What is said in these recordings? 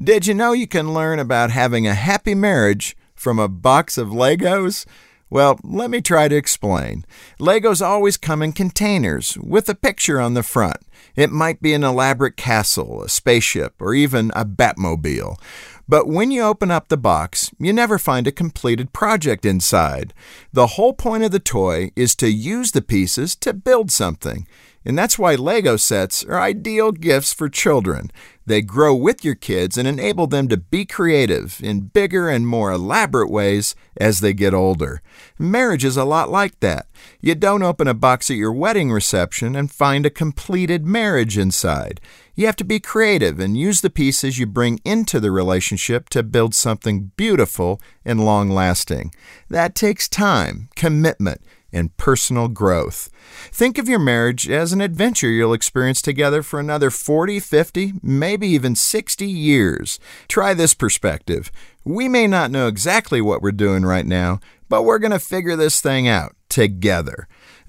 Did you know you can learn about having a happy marriage from a box of Legos? Well, let me try to explain. Legos always come in containers with a picture on the front. It might be an elaborate castle, a spaceship, or even a Batmobile. But when you open up the box, you never find a completed project inside. The whole point of the toy is to use the pieces to build something. And that's why Lego sets are ideal gifts for children. They grow with your kids and enable them to be creative in bigger and more elaborate ways as they get older. Marriage is a lot like that. You don't open a box at your wedding reception and find a completed marriage inside. You have to be creative and use the pieces you bring into the relationship to build something beautiful and long lasting. That takes time, commitment, and personal growth. Think of your marriage as an adventure you'll experience together for another 40, 50, maybe even 60 years. Try this perspective. We may not know exactly what we're doing right now, but we're going to figure this thing out together.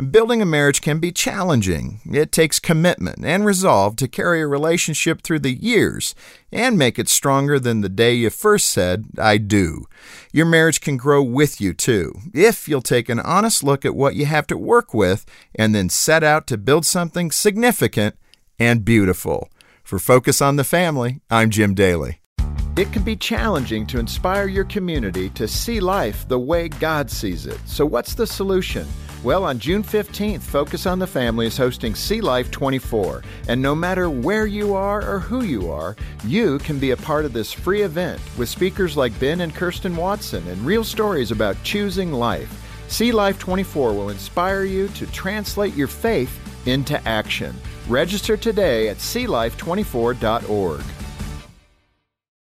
Building a marriage can be challenging. It takes commitment and resolve to carry a relationship through the years and make it stronger than the day you first said, I do. Your marriage can grow with you too, if you'll take an honest look at what you have to work with and then set out to build something significant and beautiful. For Focus on the Family, I'm Jim Daly. It can be challenging to inspire your community to see life the way God sees it. So, what's the solution? Well, on June 15th, Focus on the Family is hosting See Life 24. And no matter where you are or who you are, you can be a part of this free event with speakers like Ben and Kirsten Watson and real stories about choosing life. See Life 24 will inspire you to translate your faith into action. Register today at seelife24.org.